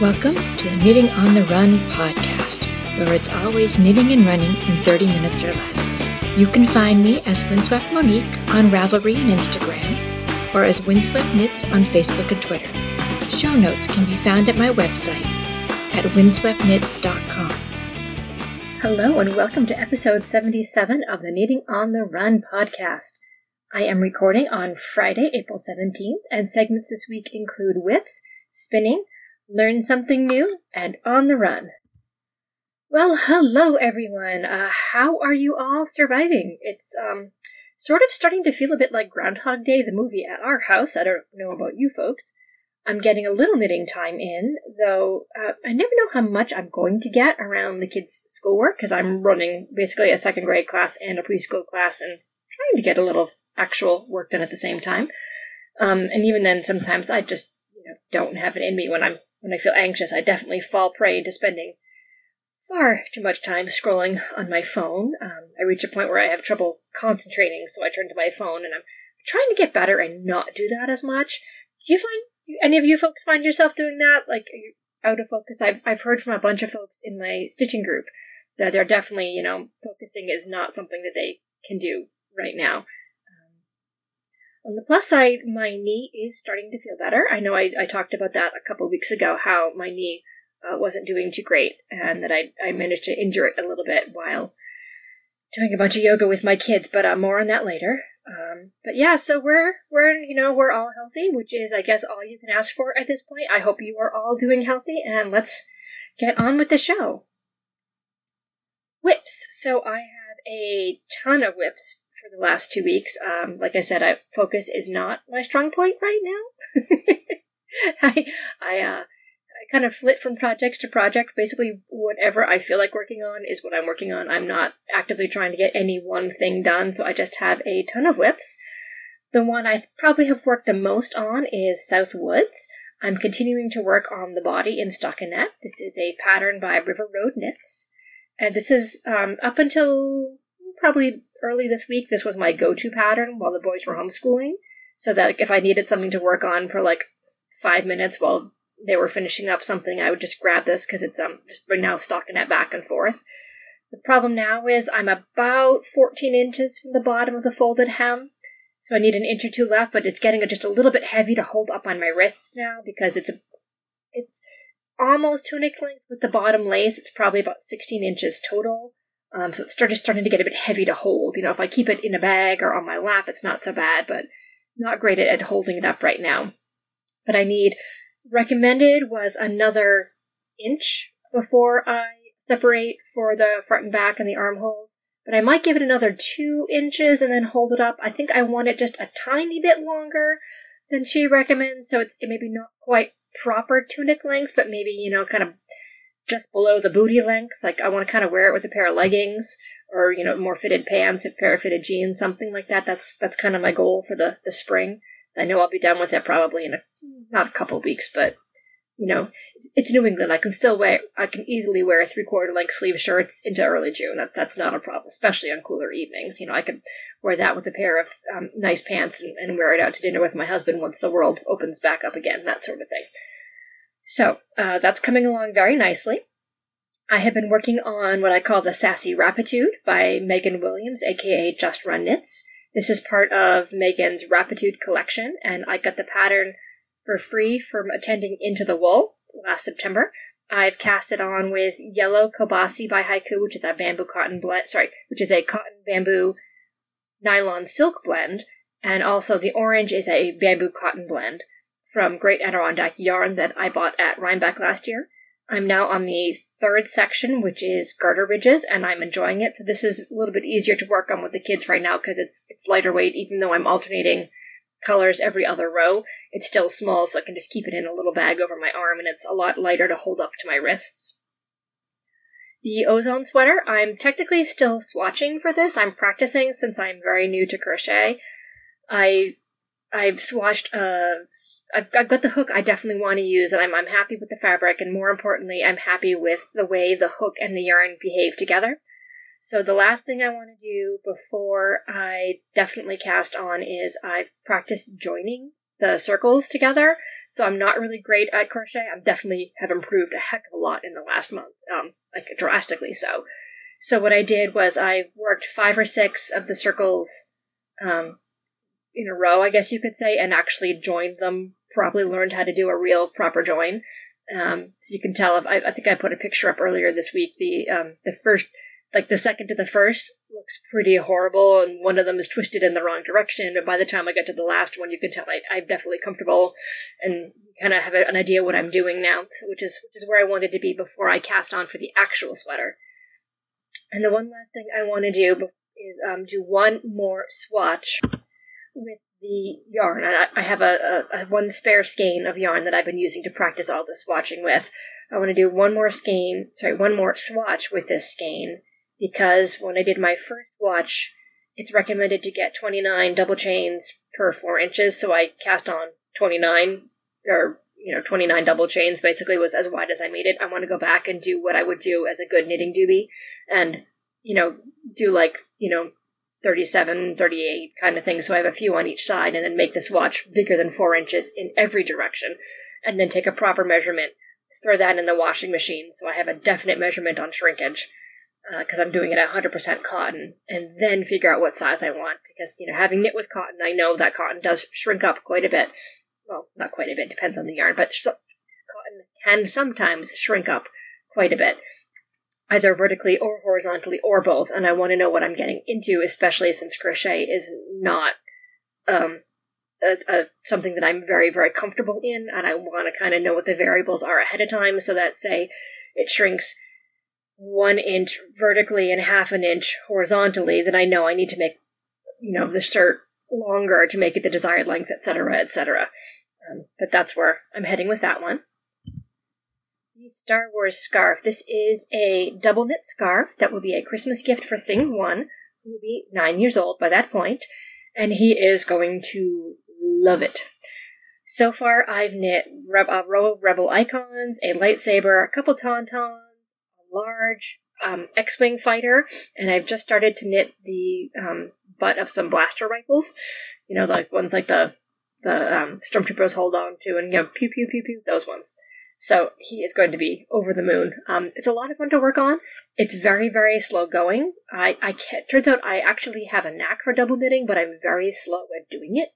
Welcome to the Knitting on the Run podcast, where it's always knitting and running in 30 minutes or less. You can find me as Windswept Monique on Ravelry and Instagram, or as Windswept Knits on Facebook and Twitter. Show notes can be found at my website at windsweptknits.com. Hello, and welcome to episode 77 of the Knitting on the Run podcast. I am recording on Friday, April 17th, and segments this week include WIPs, spinning, learn something new, and on the run. Well, hello everyone. Uh, how are you all surviving? It's um sort of starting to feel a bit like Groundhog Day, the movie at our house. I don't know about you folks. I'm getting a little knitting time in, though uh, I never know how much I'm going to get around the kids' schoolwork because I'm running basically a second grade class and a preschool class and trying to get a little actual work done at the same time. Um, and even then, sometimes I just you know don't have it in me when I'm when I feel anxious. I definitely fall prey to spending far too much time scrolling on my phone. Um, I reach a point where I have trouble concentrating, so I turn to my phone, and I'm trying to get better and not do that as much. Do you find any of you folks find yourself doing that? Like, are you out of focus? I've I've heard from a bunch of folks in my stitching group that they're definitely, you know, focusing is not something that they can do right now. On the plus side, my knee is starting to feel better. I know I, I talked about that a couple weeks ago, how my knee uh, wasn't doing too great, and that I, I managed to injure it a little bit while doing a bunch of yoga with my kids, but uh, more on that later. Um, but yeah, so we're we're you know we're all healthy, which is I guess all you can ask for at this point. I hope you are all doing healthy, and let's get on with the show. WIPs. So I have a ton of WIPs for the last two weeks. Um, like I said, I, focus is not my strong point right now. I I uh, I kind of flit from project to project. Basically, whatever I feel like working on is what I'm working on. I'm not actively trying to get any one thing done, so I just have a ton of WIPs. The one I probably have worked the most on is South Woods. I'm continuing to work on the body in stockinette. This is a pattern by River Road Knits. And this is um, up until probably early this week, this was my go to pattern while the boys were homeschooling. So that if I needed something to work on for like five minutes while they were finishing up something, I would just grab this because it's um just right now it back and forth. The problem now is I'm about 14 inches from the bottom of the folded hem, so I need an inch or two left, but it's getting just a little bit heavy to hold up on my wrists now because it's a, it's almost tunic length with the bottom lace. It's probably about 16 inches total. Um, so it's started starting to get a bit heavy to hold. You know, if I keep it in a bag or on my lap, it's not so bad, but not great at, at holding it up right now. But I need recommended was another inch before I separate for the front and back and the armholes. But I might give it another two inches and then hold it up. I think I want it just a tiny bit longer than she recommends, so it's it maybe not quite proper tunic length, but maybe you know kind of just below the booty length. Like I want to kind of wear it with a pair of leggings or you know more fitted pants, a pair of fitted jeans, something like that. That's that's kind of my goal for the the spring. I know I'll be done with it probably in a not a couple weeks, but you know it's New England. I can still wear I can easily wear three quarter length sleeve shirts into early June. That that's not a problem, especially on cooler evenings. You know I could wear that with a pair of um, nice pants and, and wear it out to dinner with my husband once the world opens back up again. That sort of thing. So uh, that's coming along very nicely. I have been working on what I call the Sassy Wrapitude by Megan Williams, aka Just Run Knits. This is part of Megan's Wrapitude collection, and I got the pattern for free from attending Into the Wool last September. I've cast it on with Yellow CoBaSi by HiKoo, which is a bamboo cotton blend, sorry, which is a cotton bamboo nylon silk blend, and also the orange is a bamboo cotton blend from Great Adirondack Yarn that I bought at Rhinebeck last year. I'm now on the third section, which is garter ridges, and I'm enjoying it. So this is a little bit easier to work on with the kids right now because it's it's lighter weight. Even though I'm alternating colors every other row, it's still small, so I can just keep it in a little bag over my arm, and it's a lot lighter to hold up to my wrists. The ozone sweater, I'm technically still swatching for this. I'm practicing since I'm very new to crochet. I I've swatched a I've, I've got the hook I definitely want to use, and I'm, I'm happy with the fabric, and more importantly, I'm happy with the way the hook and the yarn behave together. So the last thing I want to do before I definitely cast on is I've practiced joining the circles together. So I'm not really great at crochet. I definitely have improved a heck of a lot in the last month, um, like drastically so. So what I did was I worked five or six of the circles um, in a row, I guess you could say, and actually joined them. Probably learned how to do a real proper join. Um, so you can tell if I, I, think I put a picture up earlier this week. The um, the first, like the second to the first, looks pretty horrible, and one of them is twisted in the wrong direction. But by the time I get to the last one, you can tell I, I'm definitely comfortable and kind of have an idea what I'm doing now, which is which is where I wanted to be before I cast on for the actual sweater. And the one last thing I want to do is um, do one more swatch with the yarn. I, I have a, a, a, one spare skein of yarn that I've been using to practice all the swatching with. I want to do one more skein, sorry, one more swatch with this skein because when I did my first swatch, it's recommended to get 29 double chains per four inches. So I cast on 29 or you know 29 double chains basically was as wide as I made it. I want to go back and do what I would do as a good knitting doobie and you know do like you know 37, 38 kind of thing. So I have a few on each side and then make this watch bigger than four inches in every direction. And then take a proper measurement, throw that in the washing machine so I have a definite measurement on shrinkage because uh, I'm doing it at 100% cotton and then figure out what size I want. Because, you know, having knit with cotton, I know that cotton does shrink up quite a bit. Well, not quite a bit, depends on the yarn, but sh- cotton can sometimes shrink up quite a bit either vertically or horizontally or both. And I want to know what I'm getting into, especially since crochet is not um, a, a, something that I'm very, very comfortable in. And I want to kind of know what the variables are ahead of time so that, say, it shrinks one inch vertically and half an inch horizontally, then I know I need to make, you know, the shirt longer to make it the desired length, etc., etc. Um, but that's where I'm heading with that one the Star Wars scarf. This is a double knit scarf that will be a Christmas gift for Thing One, who will be nine years old by that point, and he is going to love it. So far, I've knit a row of Rebel icons, a lightsaber, a couple tauntauns, a large um, X-wing fighter, and I've just started to knit the um, butt of some blaster rifles. You know, like ones like the the um, stormtroopers hold on to, and you know, pew pew pew pew, those ones. So he is going to be over the moon. Um, it's a lot of fun to work on. It's very, very slow going. I, I can't, turns out I actually have a knack for double knitting, but I'm very slow at doing it.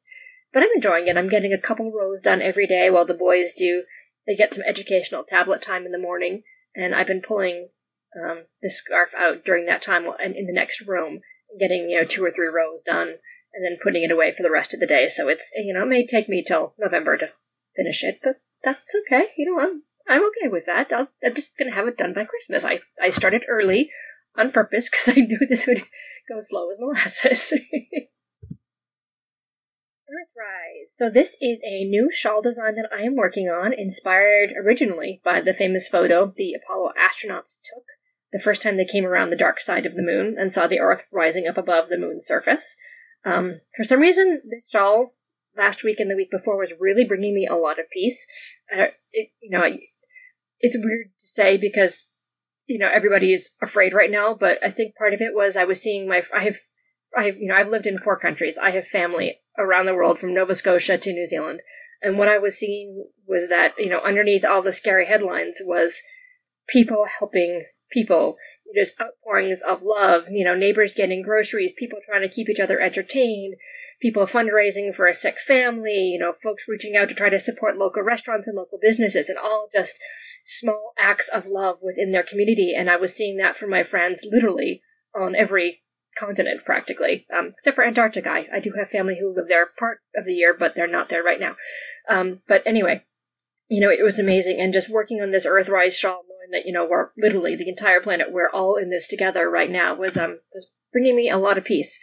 But I'm enjoying it. I'm getting a couple rows done every day while the boys do. They get some educational tablet time in the morning, and I've been pulling um, the scarf out during that time and in the next room, getting you know two or three rows done, and then putting it away for the rest of the day. So it's you know it may take me till November to finish it, but that's okay. You know, I'm I'm okay with that. i am just gonna have it done by Christmas. I I started early on purpose because I knew this would go slow with molasses. Earthrise. So this is a new shawl design that I am working on, inspired originally by the famous photo the Apollo astronauts took the first time they came around the dark side of the moon and saw the Earth rising up above the moon's surface. Um, for some reason, this shawl last week and the week before was really bringing me a lot of peace. It, you know, it's weird to say because you know everybody is afraid right now, but I think part of it was I was seeing my I have I have you know I've lived in four countries. I have family around the world from Nova Scotia to New Zealand, and what I was seeing was that you know underneath all the scary headlines was people helping people just outpourings of love, you know, neighbors getting groceries, people trying to keep each other entertained, people fundraising for a sick family, you know, folks reaching out to try to support local restaurants and local businesses, and all just small acts of love within their community. And I was seeing that from my friends literally on every continent practically, um, except for Antarctica. I, I, do have family who live there part of the year, but they're not there right now. Um, but anyway, you know, it was amazing. And just working on this Earthrise shawl, knowing that, you know, we're literally the entire planet, we're all in this together right now was, um, was bringing me a lot of peace.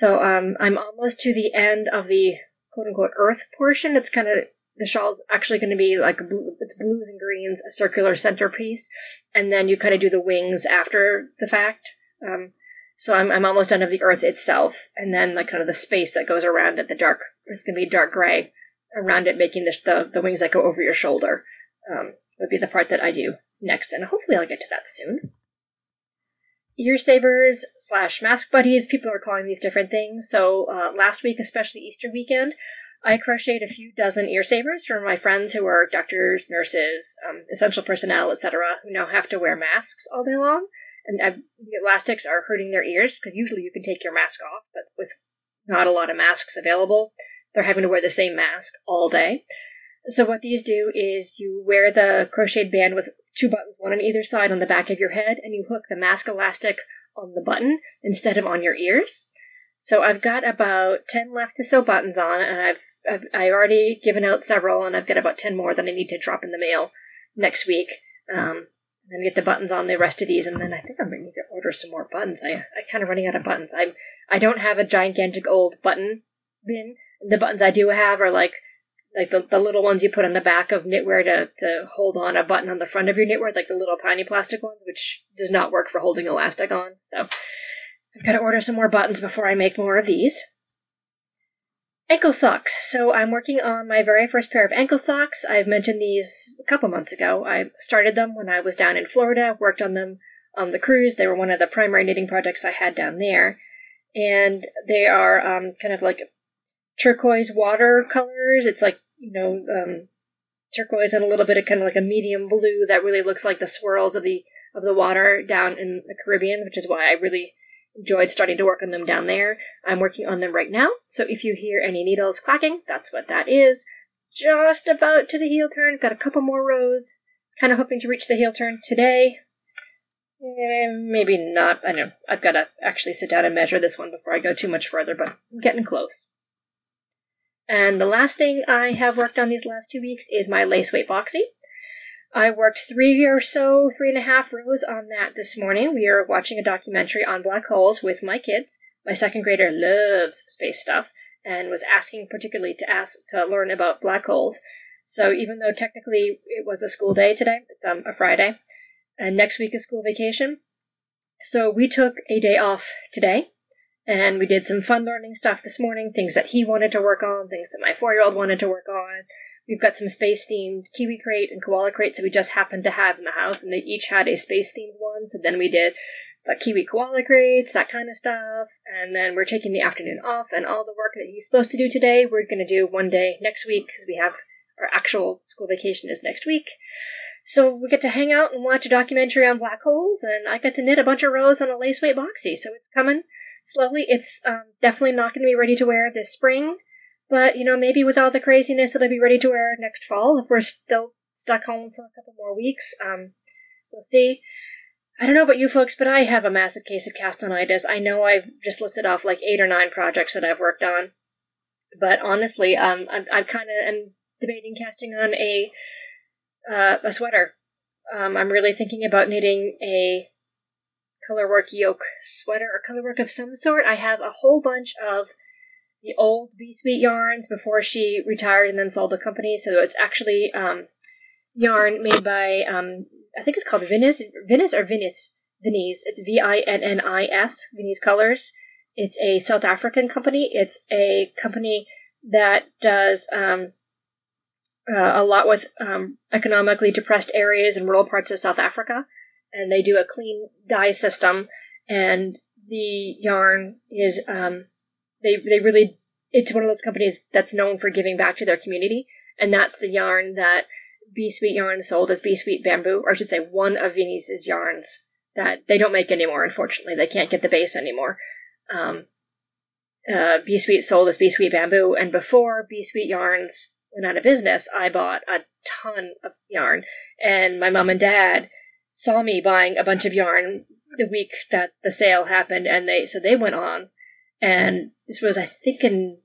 So um, I'm almost to the end of the quote unquote Earth portion. It's kind of the shawl's actually going to be like blue, it's blues and greens, a circular centerpiece, and then you kind of do the wings after the fact. Um, so I'm I'm almost done of the Earth itself, and then like kind of the space that goes around it, the dark. It's going to be dark gray around it, making the the, the wings that go over your shoulder. Um, would be the part that I do next, and hopefully I'll get to that soon ear savers slash mask buddies. People are calling these different things. So uh, last week, especially Easter weekend, I crocheted a few dozen ear savers for my friends who are doctors, nurses, um, essential personnel, etc., who now have to wear masks all day long. And I've, the elastics are hurting their ears because usually you can take your mask off, but with not a lot of masks available, they're having to wear the same mask all day. So what these do is you wear the crocheted band with two buttons, one on either side on the back of your head, and you hook the mask elastic on the button instead of on your ears. So I've got about 10 left to sew buttons on, and I've, I've, I've already given out several, and I've got about 10 more that I need to drop in the mail next week. Um, and then get the buttons on the rest of these, and then I think I'm going to need to order some more buttons. I, I kind of running out of buttons. I'm, I don't have a gigantic old button bin. The buttons I do have are like like the, the little ones you put on the back of knitwear to, to hold on a button on the front of your knitwear, like the little tiny plastic ones, which does not work for holding elastic on. So I've got to order some more buttons before I make more of these. Ankle socks. So I'm working on my very first pair of ankle socks. I've mentioned these a couple months ago. I started them when I was down in Florida, worked on them on the cruise. They were one of the primary knitting projects I had down there. And they are um, kind of like turquoise watercolors. It's like, you know, um, turquoise and a little bit of kind of like a medium blue that really looks like the swirls of the of the water down in the Caribbean, which is why I really enjoyed starting to work on them down there. I'm working on them right now, so if you hear any needles clacking, that's what that is. Just about to the heel turn, got a couple more rows. Kind of hoping to reach the heel turn today. Eh, maybe not. I know. I've got to actually sit down and measure this one before I go too much further, but I'm getting close. And the last thing I have worked on these last two weeks is my lace weight boxy. I worked three or so, three and a half rows on that this morning. We are watching a documentary on black holes with my kids. My second grader loves space stuff and was asking particularly to ask to learn about black holes. So even though technically it was a school day today, it's um, a Friday, and next week is school vacation. So we took a day off today and we did some fun learning stuff this morning, things that he wanted to work on, things that my four year old wanted to work on. We've got some space themed Kiwi crate and koala crates that we just happened to have in the house, and they each had a space themed one. So then we did the Kiwi koala crates, that kind of stuff. And then we're taking the afternoon off, and all the work that he's supposed to do today, we're going to do one day next week because we have our actual school vacation is next week. So we get to hang out and watch a documentary on black holes, and I get to knit a bunch of rows on a lace weight boxy. So it's coming slowly. It's um, definitely not going to be ready to wear this spring, but you know, maybe with all the craziness, it'll be ready to wear next fall if we're still stuck home for a couple more weeks. Um, we'll see. I don't know about you folks, but I have a massive case of castanitis. I know I've just listed off like eight or nine projects that I've worked on, but honestly, um, I'm, I'm kind of am debating casting on a uh, a sweater. Um, I'm really thinking about knitting a colorwork yoke sweater or colorwork of some sort. I have a whole bunch of the old Be Sweet yarns before she retired and then sold the company. So it's actually um, yarn made by um, I think it's called Vinnis, Vinnis or Vinnis, Vinnis. It's V I N N I S, Vinnis Colors. It's a South African company. It's a company that does um, uh, a lot with um, economically depressed areas and rural parts of South Africa and they do a clean dye system, and the yarn is um, they they really it's one of those companies that's known for giving back to their community, and that's the yarn that Be Sweet Yarn sold as Be Sweet Bamboo, or I should say, one of Vinnie's yarns that they don't make anymore. Unfortunately, they can't get the base anymore. Um, uh, Be Sweet sold as Be Sweet Bamboo, and before Be Sweet Yarns went out of business, I bought a ton of yarn, and my mom and dad saw me buying a bunch of yarn the week that the sale happened, and they so they went on, and this was I think in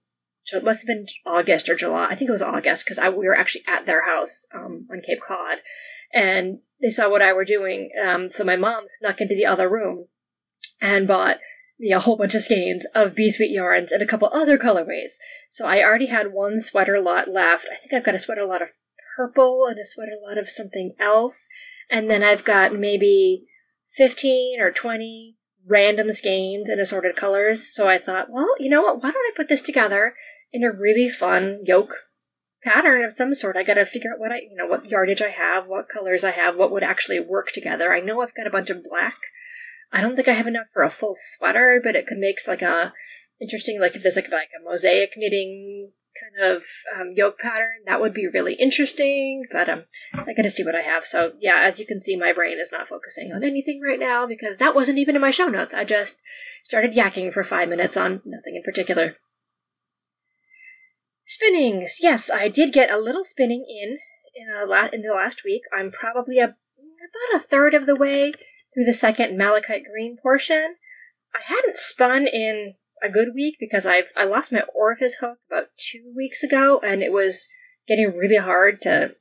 it must have been August or July. I think it was August because we were actually at their house um, on Cape Cod, and they saw what I were doing. Um, so my mom snuck into the other room and bought me a whole bunch of skeins of Be Sweet yarns and a couple other colorways. So I already had one sweater lot left. I think I've got a sweater lot of purple and a sweater lot of something else. And then I've got maybe 15 or 20 random skeins in assorted colors. So I thought, well, you know what? Why don't I put this together in a really fun yoke pattern of some sort? I got to figure out what I, you know, what yardage I have, what colors I have, what would actually work together. I know I've got a bunch of black. I don't think I have enough for a full sweater, but it could make like a interesting, like if there's like like a mosaic knitting kind of um, yoke pattern. That would be really interesting, but um, I gotta see what I have. So yeah, as you can see, my brain is not focusing on anything right now because that wasn't even in my show notes. I just started yakking for five minutes on nothing in particular. Spinnings. Yes, I did get a little spinning in in, a la- in the last week. I'm probably a, about a third of the way through the second malachite green portion. I hadn't spun in a good week because I've I lost my orifice hook about two weeks ago, and it was getting really hard to,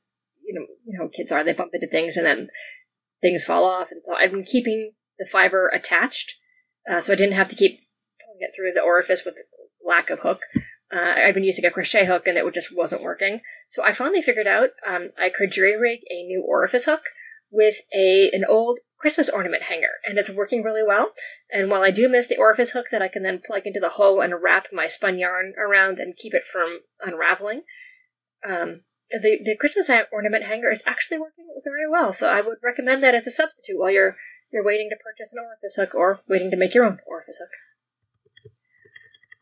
you know, you know, kids are they bump into things and then things fall off, and so I've been keeping the fiber attached, uh, so I didn't have to keep pulling it through the orifice with lack of hook. Uh, I've been using a crochet hook and it just wasn't working. So I finally figured out um, I could jury rig a new orifice hook with a an old Christmas ornament hanger, and it's working really well. And while I do miss the orifice hook that I can then plug into the hole and wrap my spun yarn around and keep it from unraveling, um, the, the Christmas ornament hanger is actually working very well. So I would recommend that as a substitute while you're you're waiting to purchase an orifice hook or waiting to make your own orifice hook.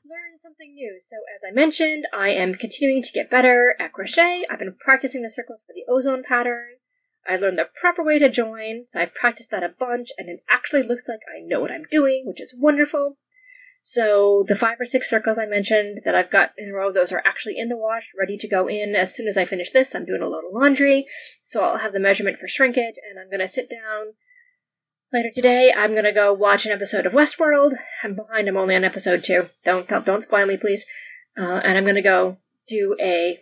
Learn something new. So as I mentioned, I am continuing to get better at crochet. I've been practicing the circles for the ozone pattern. I learned the proper way to join, so I practiced that a bunch, and it actually looks like I know what I'm doing, which is wonderful. So the five or six circles I mentioned that I've got in a row, those are actually in the wash, ready to go in. As soon as I finish this, I'm doing a load of laundry, so I'll have the measurement for shrinkage, and I'm gonna sit down later today. I'm gonna go watch an episode of Westworld. I'm behind. I'm only on episode two. Don't don't spoil me, please. Uh, and I'm gonna go do a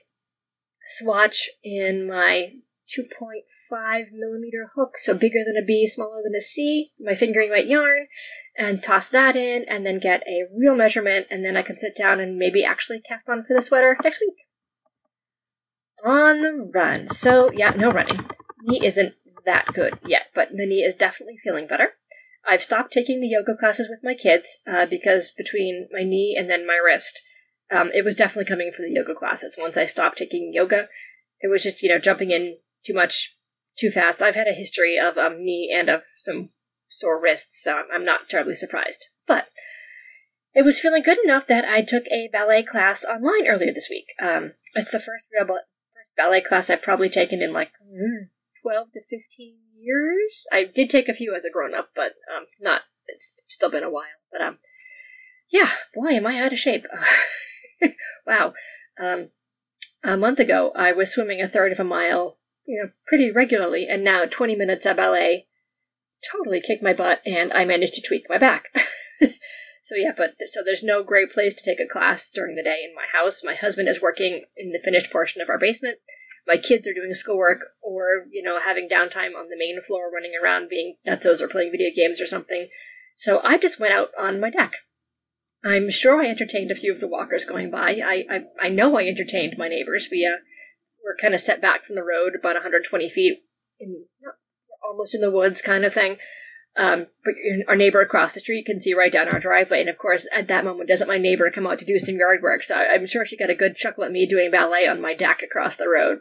swatch in my 2.5 millimeter hook, so bigger than a B, smaller than a C, my fingering weight yarn, and toss that in, and then get a real measurement, and then I can sit down and maybe actually cast on for the sweater next week. On the run. So, yeah, no running. Knee isn't that good yet, but the knee is definitely feeling better. I've stopped taking the yoga classes with my kids uh, because between my knee and then my wrist, um, it was definitely coming from the yoga classes. Once I stopped taking yoga, it was just, you know, jumping in too much too fast. I've had a history of um, knee and of some sore wrists, so I'm not terribly surprised. But it was feeling good enough that I took a ballet class online earlier this week. Um, it's the first real ballet class I've probably taken in like mm, 12 to 15 years. I did take a few as a grown up, but um, not, it's still been a while. But um, yeah, boy, am I out of shape. wow. Um, a month ago, I was swimming a third of a mile you know, pretty regularly, and now 20 minutes at ballet totally kicked my butt, and I managed to tweak my back. so yeah, but so there's no great place to take a class during the day in my house. My husband is working in the finished portion of our basement. My kids are doing schoolwork or, you know, having downtime on the main floor running around being nutsos or playing video games or something. So I just went out on my deck. I'm sure I entertained a few of the walkers going by. I I, I know I entertained my neighbors. We uh, we're kind of set back from the road about 120 feet in almost in the woods kind of thing. Um, but our neighbor across the street can see right down our driveway, and of course, at that moment, doesn't my neighbor come out to do some yard work? So I'm sure she got a good chuckle at me doing ballet on my deck across the road.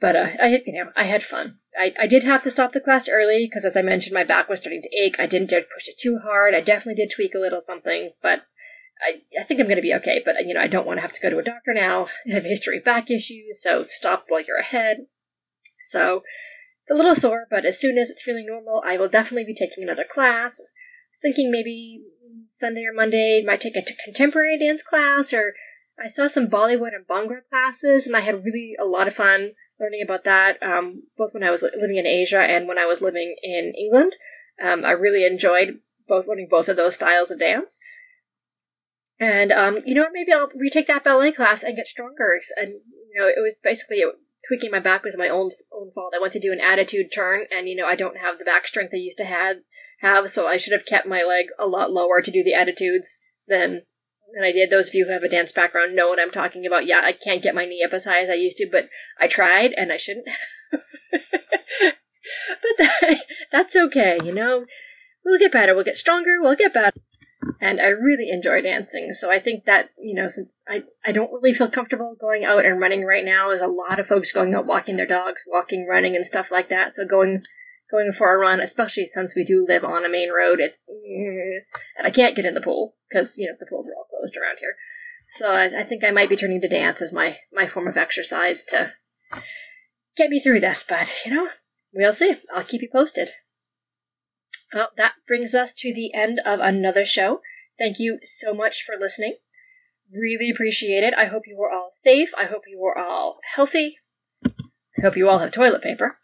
But uh, I, you know, I had fun. I, I did have to stop the class early because, as I mentioned, my back was starting to ache. I didn't dare push it too hard. I definitely did tweak a little something, but I, I think I'm going to be okay, but you know, I don't want to have to go to a doctor now. I have history of back issues, so stop while you're ahead. So it's a little sore, but as soon as it's feeling normal, I will definitely be taking another class. I was thinking maybe Sunday or Monday might take a contemporary dance class, or I saw some Bollywood and Bhangra classes, and I had really a lot of fun learning about that, um, both when I was living in Asia and when I was living in England. Um, I really enjoyed both learning both of those styles of dance. And um, you know what? Maybe I'll retake that ballet class and get stronger. And you know, it was basically tweaking my back was my own own fault. I went to do an attitude turn, and you know, I don't have the back strength I used to have. Have so I should have kept my leg a lot lower to do the attitudes than than I did. Those of you who have a dance background know what I'm talking about. Yeah, I can't get my knee up as high as I used to, but I tried, and I shouldn't. but that, that's okay. You know, we'll get better. We'll get stronger. We'll get better and I really enjoy dancing. So I think that you know, since I I don't really feel comfortable going out and running right now, there's a lot of folks going out walking their dogs, walking, running, and stuff like that. So going going for a run, especially since we do live on a main road, it's mm, and I can't get in the pool because you know the pools are all closed around here. So I, I think I might be turning to dance as my, my form of exercise to get me through this, but you know, we'll see. I'll keep you posted. Well, that brings us to the end of another show. Thank you so much for listening. Really appreciate it. I hope you were all safe. I hope you were all healthy. I hope you all have toilet paper.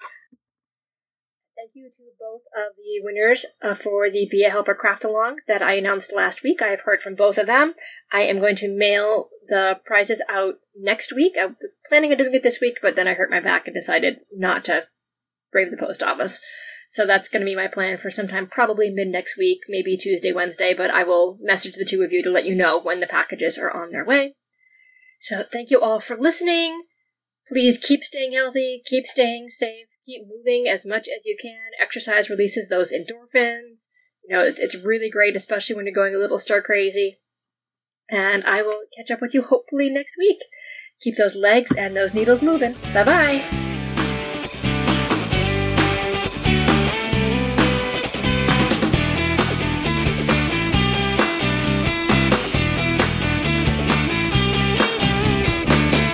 Thank you to both of the winners uh, for the Be a Helper Craft Along that I announced last week. I have heard from both of them. I am going to mail the prizes out next week. I was planning on doing it this week, but then I hurt my back and decided not to brave the post office. So that's going to be my plan for sometime probably mid next week, maybe Tuesday, Wednesday, but I will message the two of you to let you know when the packages are on their way. So thank you all for listening. Please keep staying healthy, keep staying safe, keep moving as much as you can. Exercise releases those endorphins. You know, it's, it's really great, especially when you're going a little stir crazy. And I will catch up with you hopefully next week. Keep those legs and those needles moving. Bye bye.